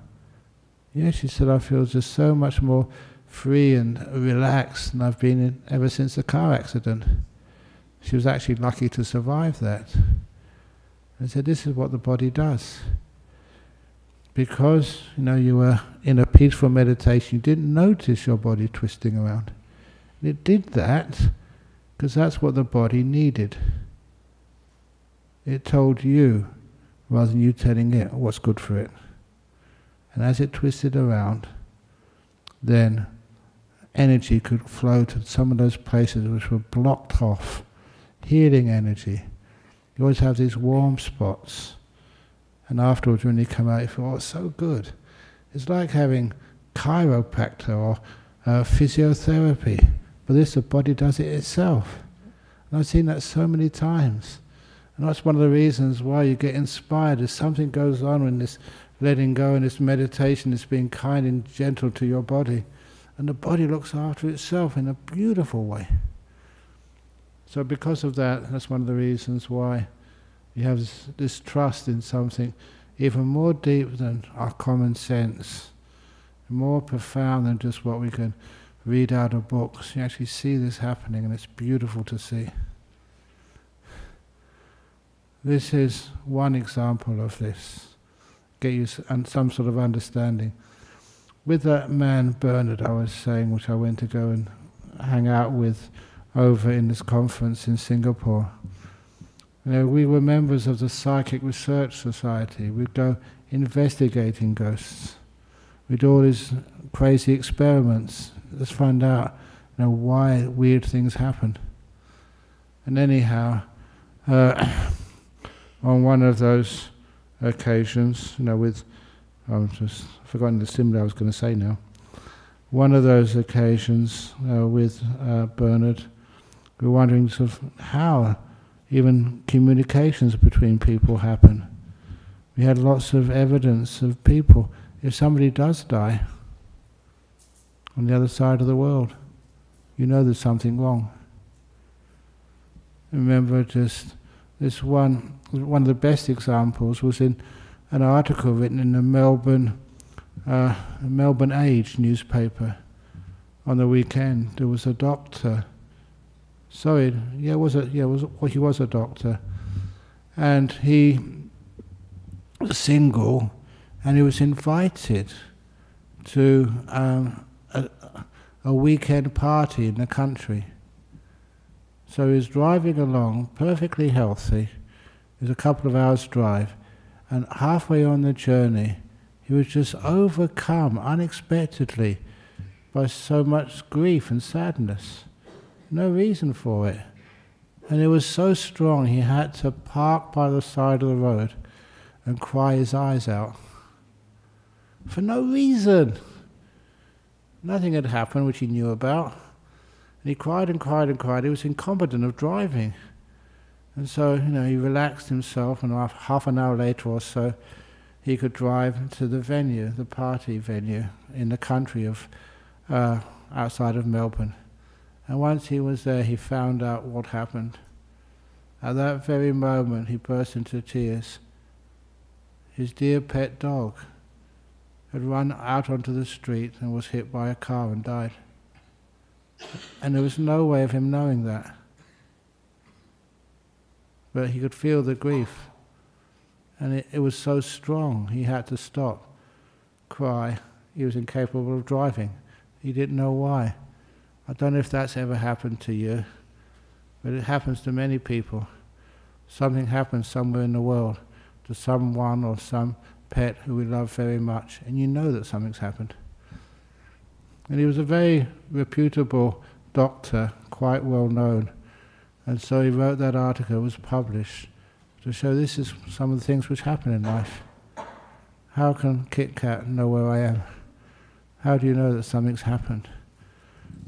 Yeah, she said, I feel just so much more free and relaxed than I've been in ever since the car accident. She was actually lucky to survive that. I said, this is what the body does because you know you were in a peaceful meditation, you didn't notice your body twisting around. And it did that because that's what the body needed. It told you rather than you telling it what's good for it. And as it twisted around, then energy could flow to some of those places which were blocked off. Healing energy. You always have these warm spots and afterwards, when you come out, you feel, oh, it's so good. It's like having chiropractor or uh, physiotherapy, but this, the body does it itself. And I've seen that so many times. And that's one of the reasons why you get inspired. If something goes on in this letting go and this meditation, is being kind and gentle to your body. And the body looks after itself in a beautiful way. So because of that, that's one of the reasons why you have this, this trust in something even more deep than our common sense, more profound than just what we can read out of books. You actually see this happening, and it's beautiful to see. This is one example of this. Get you some sort of understanding. With that man Bernard, I was saying, which I went to go and hang out with over in this conference in Singapore. You know, we were members of the Psychic Research Society. We'd go investigating ghosts. We'd do all these crazy experiments. Let's find out, you know, why weird things happen. And anyhow, uh, on one of those occasions, you know, with, I'm just forgotten the simile I was going to say now. One of those occasions uh, with uh, Bernard, we were wondering sort of how even communications between people happen. We had lots of evidence of people. If somebody does die on the other side of the world, you know there's something wrong. Remember just this one, one of the best examples was in an article written in the Melbourne, uh, Melbourne Age newspaper on the weekend. There was a doctor sorry, yeah, was a yeah, was well, he was a doctor, and he was single, and he was invited to um, a, a weekend party in the country. So he was driving along, perfectly healthy. Was a couple of hours' drive, and halfway on the journey, he was just overcome unexpectedly by so much grief and sadness no reason for it. And it was so strong he had to park by the side of the road and cry his eyes out. For no reason. Nothing had happened which he knew about. And he cried and cried and cried. He was incompetent of driving. And so, you know, he relaxed himself, and half an hour later or so, he could drive to the venue, the party venue in the country of uh, outside of Melbourne. And once he was there, he found out what happened. At that very moment, he burst into tears. His dear pet dog had run out onto the street and was hit by a car and died. And there was no way of him knowing that. But he could feel the grief. And it, it was so strong, he had to stop, cry. He was incapable of driving. He didn't know why. I don't know if that's ever happened to you, but it happens to many people. Something happens somewhere in the world to someone or some pet who we love very much, and you know that something's happened. And he was a very reputable doctor, quite well known, and so he wrote that article, it was published, to show this is some of the things which happen in life. How can Kit Kat know where I am? How do you know that something's happened?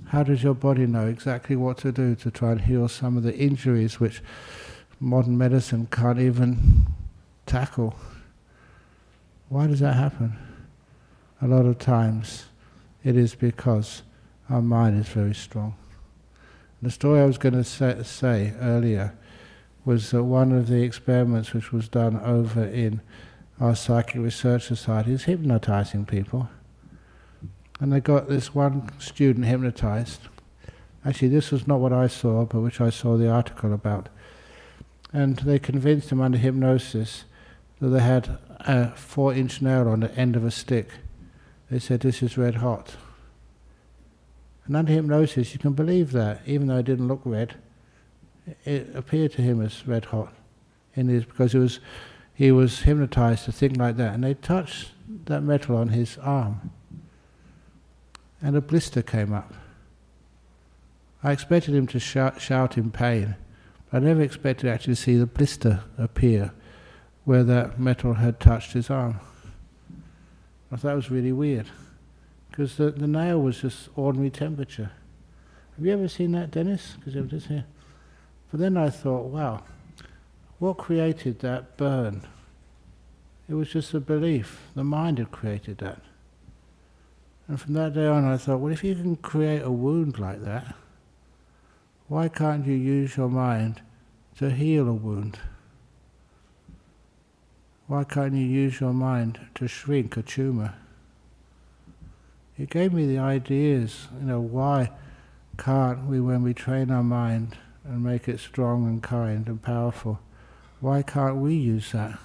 How does your body know exactly what to do to try and heal some of the injuries which modern medicine can't even tackle? Why does that happen? A lot of times it is because our mind is very strong. The story I was going to say, say earlier was that one of the experiments which was done over in our Psychic Research Society is hypnotizing people and they got this one student hypnotized. Actually, this was not what I saw, but which I saw the article about. And they convinced him under hypnosis that they had a four inch nail on the end of a stick. They said, This is red hot. And under hypnosis, you can believe that, even though it didn't look red, it appeared to him as red hot. In his, because it was, he was hypnotized to think like that. And they touched that metal on his arm and a blister came up. I expected him to shout, shout in pain, but I never expected actually to see the blister appear where that metal had touched his arm. I thought that was really weird, because the, the nail was just ordinary temperature. Have you ever seen that, Dennis? Because it here. But then I thought, wow, what created that burn? It was just a belief. The mind had created that. And from that day on, I thought, well, if you can create a wound like that, why can't you use your mind to heal a wound? Why can't you use your mind to shrink a tumor? It gave me the ideas, you know, why can't we, when we train our mind and make it strong and kind and powerful, why can't we use that?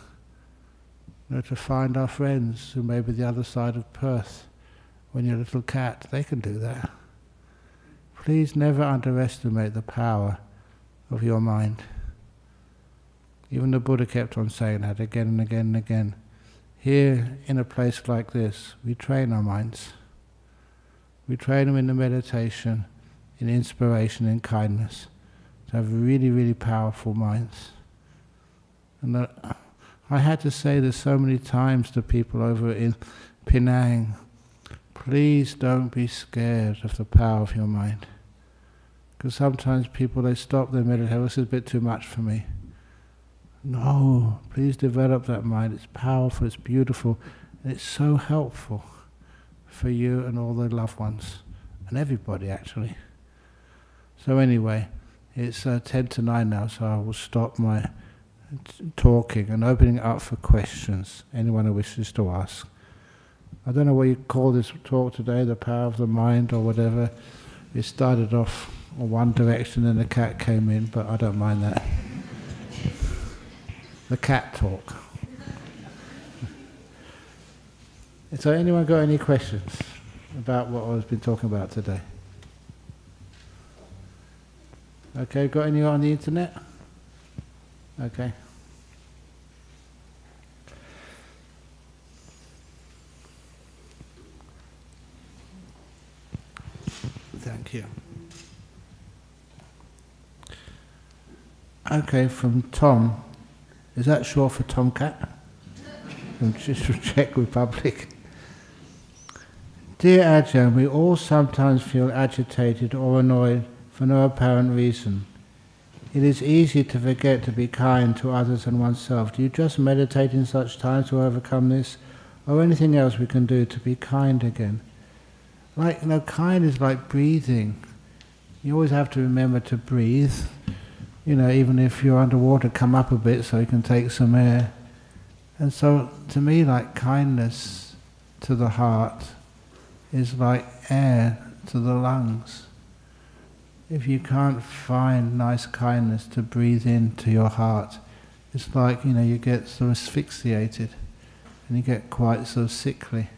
You know, to find our friends who may be the other side of Perth. When you're a little cat, they can do that. Please never underestimate the power of your mind. Even the Buddha kept on saying that again and again and again. Here, in a place like this, we train our minds. We train them in the meditation, in inspiration, in kindness, to have really, really powerful minds. And I had to say this so many times to people over in Penang, please don't be scared of the power of your mind. Because sometimes people, they stop their meditation, oh, this is a bit too much for me. No, please develop that mind. It's powerful, it's beautiful, and it's so helpful for you and all the loved ones, and everybody actually. So anyway, it's uh, 10 to 9 now, so I will stop my t- talking and opening up for questions, anyone who wishes to ask. I don't know what you call this talk today, the power of the mind or whatever. It started off in one direction and the cat came in, but I don't mind that the cat talk. So anyone got any questions about what I've been talking about today? Okay, got any on the internet? Okay. Thank you. Okay, from Tom. Is that short for tomcat? From Czech Republic. Dear Ajahn, we all sometimes feel agitated or annoyed for no apparent reason. It is easy to forget to be kind to others and oneself. Do you just meditate in such times to overcome this, or anything else we can do to be kind again? Like, you know, kind is like breathing. You always have to remember to breathe you know, even if you're underwater, come up a bit so you can take some air. And so, to me, like kindness to the heart is like air to the lungs. If you can't find nice kindness to breathe into your heart, it's like, you know, you get of asphyxiated and you get quite of sickly.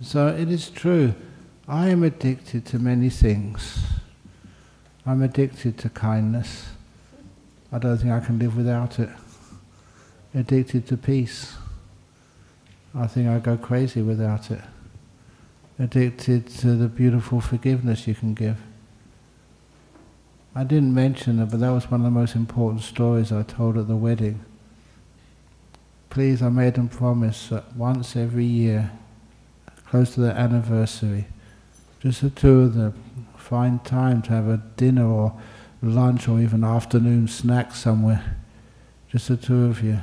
So it is true, I am addicted to many things. I'm addicted to kindness. I don't think I can live without it. Addicted to peace. I think I go crazy without it. Addicted to the beautiful forgiveness you can give. I didn't mention it, but that was one of the most important stories I told at the wedding. Please, I made them promise that once every year, close to the anniversary, just the two of them, find time to have a dinner or lunch or even afternoon snack somewhere, just the two of you,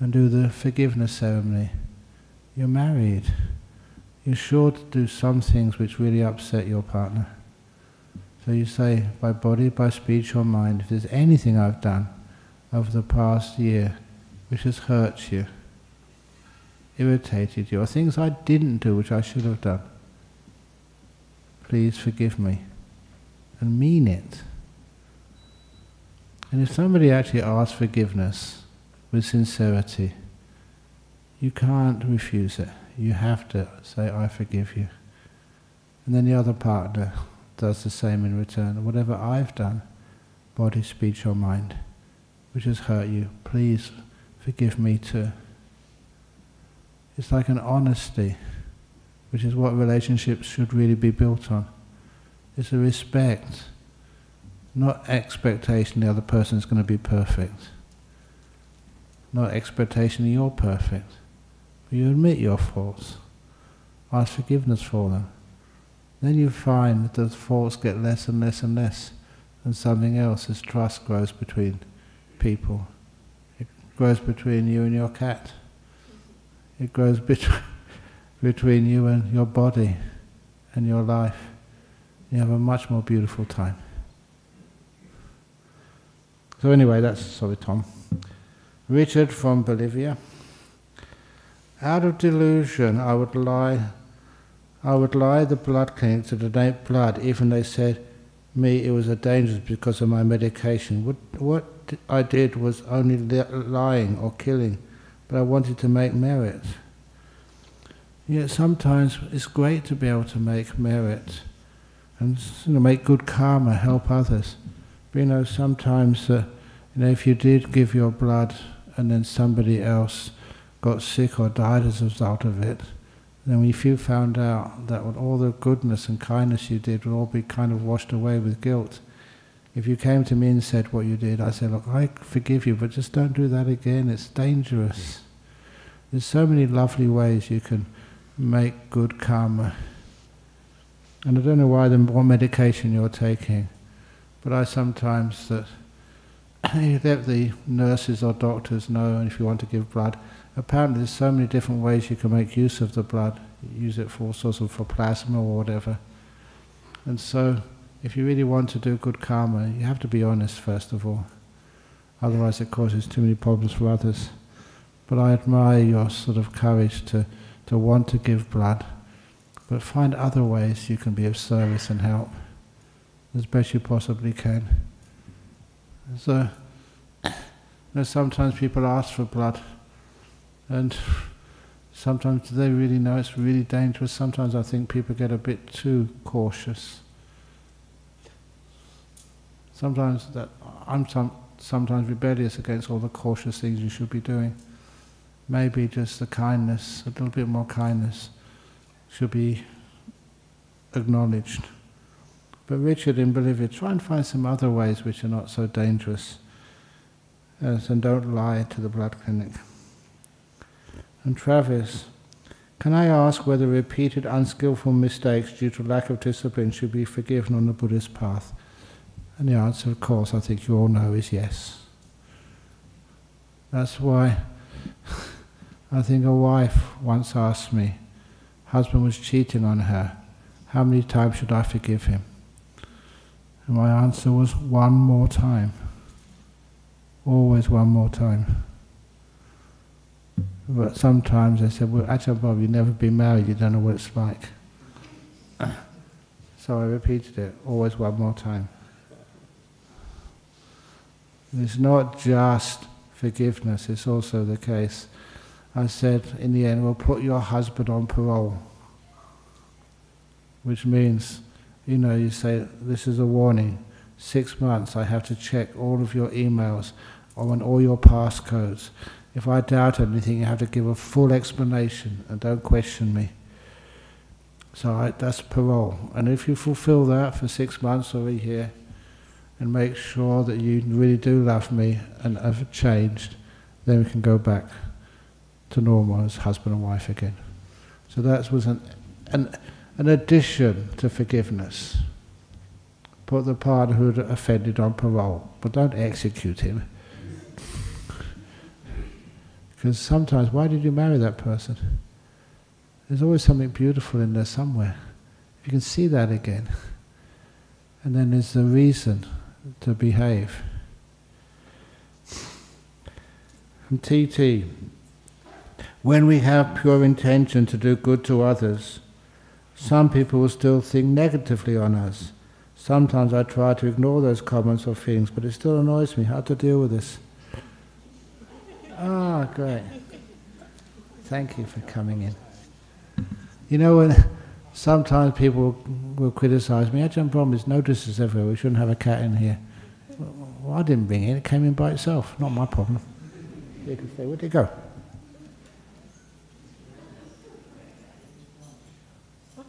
and do the forgiveness ceremony. You're married. You're sure to do some things which really upset your partner. So you say, by body, by speech or mind, if there's anything I've done over the past year which has hurt you, irritated you, or things I didn't do which I should have done, please forgive me. And mean it. And if somebody actually asks forgiveness with sincerity, you can't refuse it. You have to say, I forgive you. And then the other partner does the same in return. Whatever I've done, body, speech, or mind, which has hurt you, please forgive me too. It's like an honesty which is what relationships should really be built on. It's a respect, not expectation the other person is going to be perfect. Not expectation you're perfect. But you admit your faults. Ask forgiveness for them. Then you find that those faults get less and less and less, and something else as trust grows between people. It grows between you and your cat. It grows between between you and your body and your life. You have a much more beautiful time. So anyway, that's sorry, Tom. Richard from Bolivia. Out of delusion, I would lie. I would lie the blood clinic to donate blood, even they said me it was a danger because of my medication. What, what I did was only lying or killing, but I wanted to make merit. Yet sometimes it's great to be able to make merit and you know, make good karma, help others. But you know, sometimes uh, you know, if you did give your blood and then somebody else got sick or died as a result of it, then if you found out that all the goodness and kindness you did would all be kind of washed away with guilt, if you came to me and said what you did, I say, look, I forgive you, but just don't do that again. It's dangerous. There's so many lovely ways you can make good karma. And I don't know why the more medication you're taking, but I sometimes that let the nurses or doctors know if you want to give blood. Apparently, there's so many different ways you can make use of the blood. Use it for all sorts of for plasma or whatever. And so, if you really want to do good karma, you have to be honest first of all. Otherwise, it causes too many problems for others. But I admire your sort of courage to, to want to give blood, but find other ways you can be of service and help as best you possibly can. So, know, sometimes people ask for blood, and sometimes they really know it's really dangerous. Sometimes I think people get a bit too cautious. Sometimes that I'm some, sometimes rebellious against all the cautious things you should be doing. Maybe just the kindness, a little bit more kindness, should be acknowledged. But Richard in Bolivia, try and find some other ways which are not so dangerous. Uh, yes, and don't lie to the blood clinic. And Travis, can I ask whether repeated unskillful mistakes due to lack of discipline should be forgiven on the Buddhist path? And the answer, of course, I think you all know is yes. That's why I think a wife once asked me, husband was cheating on her, how many times should I forgive him? And my answer was one more time. Always one more time. But sometimes I said, well, Ajahn Brahm, you've never been married, you don't know what it's like. So I repeated it, always one more time. It's not just forgiveness, it's also the case. I said, in the end, we'll put your husband on parole. Which means, you know, you say, this is a warning. Six months, I have to check all of your emails on all your passcodes. If I doubt anything, you have to give a full explanation and don't question me. So I, that's parole. And if you fulfill that for six months or a year, and make sure that you really do love me and have changed, then we can go back to normal as husband and wife again. So that was an, an, an addition to forgiveness. Put the partner who had offended on parole, but don't execute him. Because sometimes, why did you marry that person? There's always something beautiful in there somewhere. If you can see that again. And then there's the reason to behave. From TT, when we have pure intention to do good to others, some people will still think negatively on us. Sometimes I try to ignore those comments or feelings, but it still annoys me how to deal with this. Ah, great. Thank you for coming in. You know, when sometimes people will criticize me, Ajahn Brahm, there's notices everywhere, we shouldn't have a cat in here. Well, I didn't bring it, it came in by itself, not my problem. You can say, where'd it go?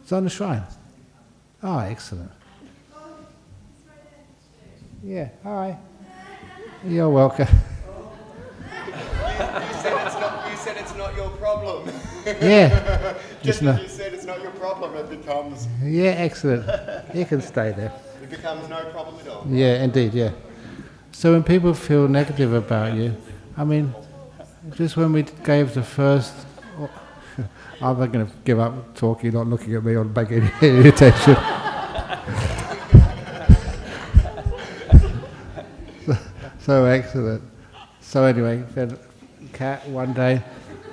It's on the shrine. Ah, excellent. Yeah, hi. You're welcome.
you said it's not your problem.
Yeah.
Just as you said it's not your problem, it becomes
Yeah, excellent. You can stay there.
it becomes no problem at all.
Yeah, indeed, yeah. So when people feel negative about you, I mean, just when we gave the first, I'm not going to give up talking, not looking at me or making any attention. so, so excellent. So anyway, then, cat one day,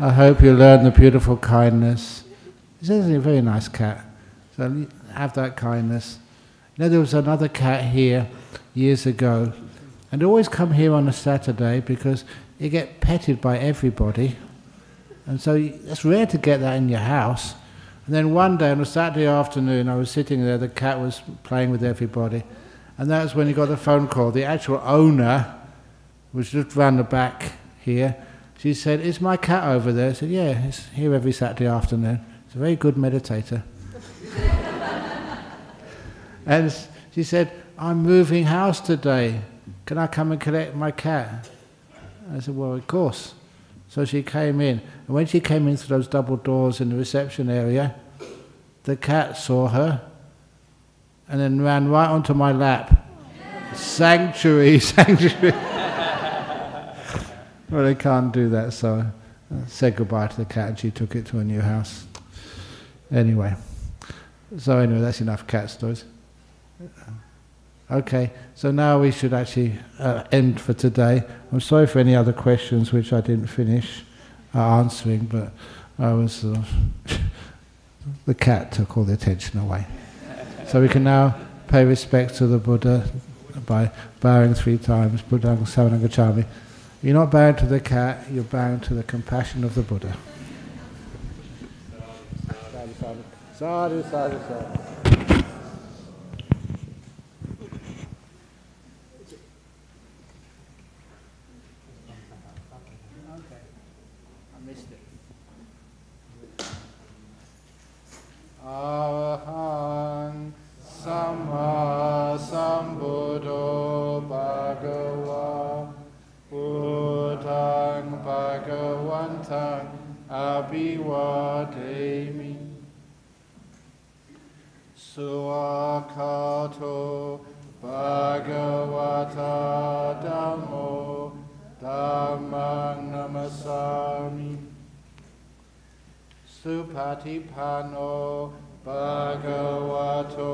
I hope you learn the beautiful kindness. He's a very nice cat. So have that kindness. You know, there was another cat here years ago, and always come here on a Saturday because you get petted by everybody. And so it's rare to get that in your house. And then one day on a Saturday afternoon, I was sitting there, the cat was playing with everybody. And that was when he got the phone call. The actual owner was just round the back here. She said, Is my cat over there? I said, Yeah, it's here every Saturday afternoon. It's a very good meditator. and she said, I'm moving house today. Can I come and collect my cat? I said, Well, of course. So she came in. And when she came in through those double doors in the reception area, the cat saw her and then ran right onto my lap. sanctuary, sanctuary. Well, they can't do that, so I said goodbye to the cat and she took it to a new house. Anyway, so anyway, that's enough cat stories. Okay, so now we should actually uh, end for today. I'm sorry for any other questions which I didn't finish uh, answering, but I was uh, the cat took all the attention away. so we can now pay respect to the Buddha by bowing three times, Buddhang Saranang Gacchami. You're not bound to the cat, you're bound to the compassion of the Buddha. Arahang Samma Sambuddho Buddhang Bhagavantang Abhivademi Svakkhato Bhagavata Dhammo Dhammang Namassami Supatipanno Bhagavato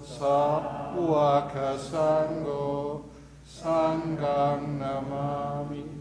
Sawaka Sangho Sangham Namah